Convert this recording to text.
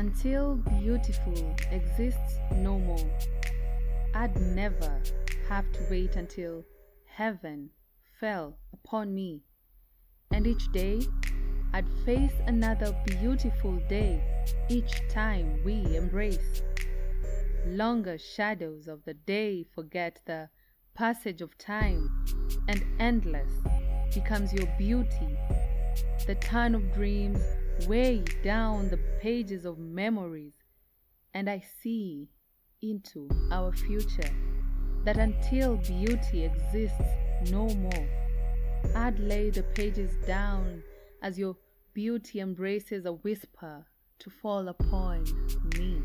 Until beautiful exists no more, I'd never have to wait until heaven fell upon me. And each day, I'd face another beautiful day each time we embrace. Longer shadows of the day forget the passage of time, and endless becomes your beauty. The turn of dreams way down the pages of memories, and I see into our future that until beauty exists no more, I'd lay the pages down as your beauty embraces a whisper to fall upon me.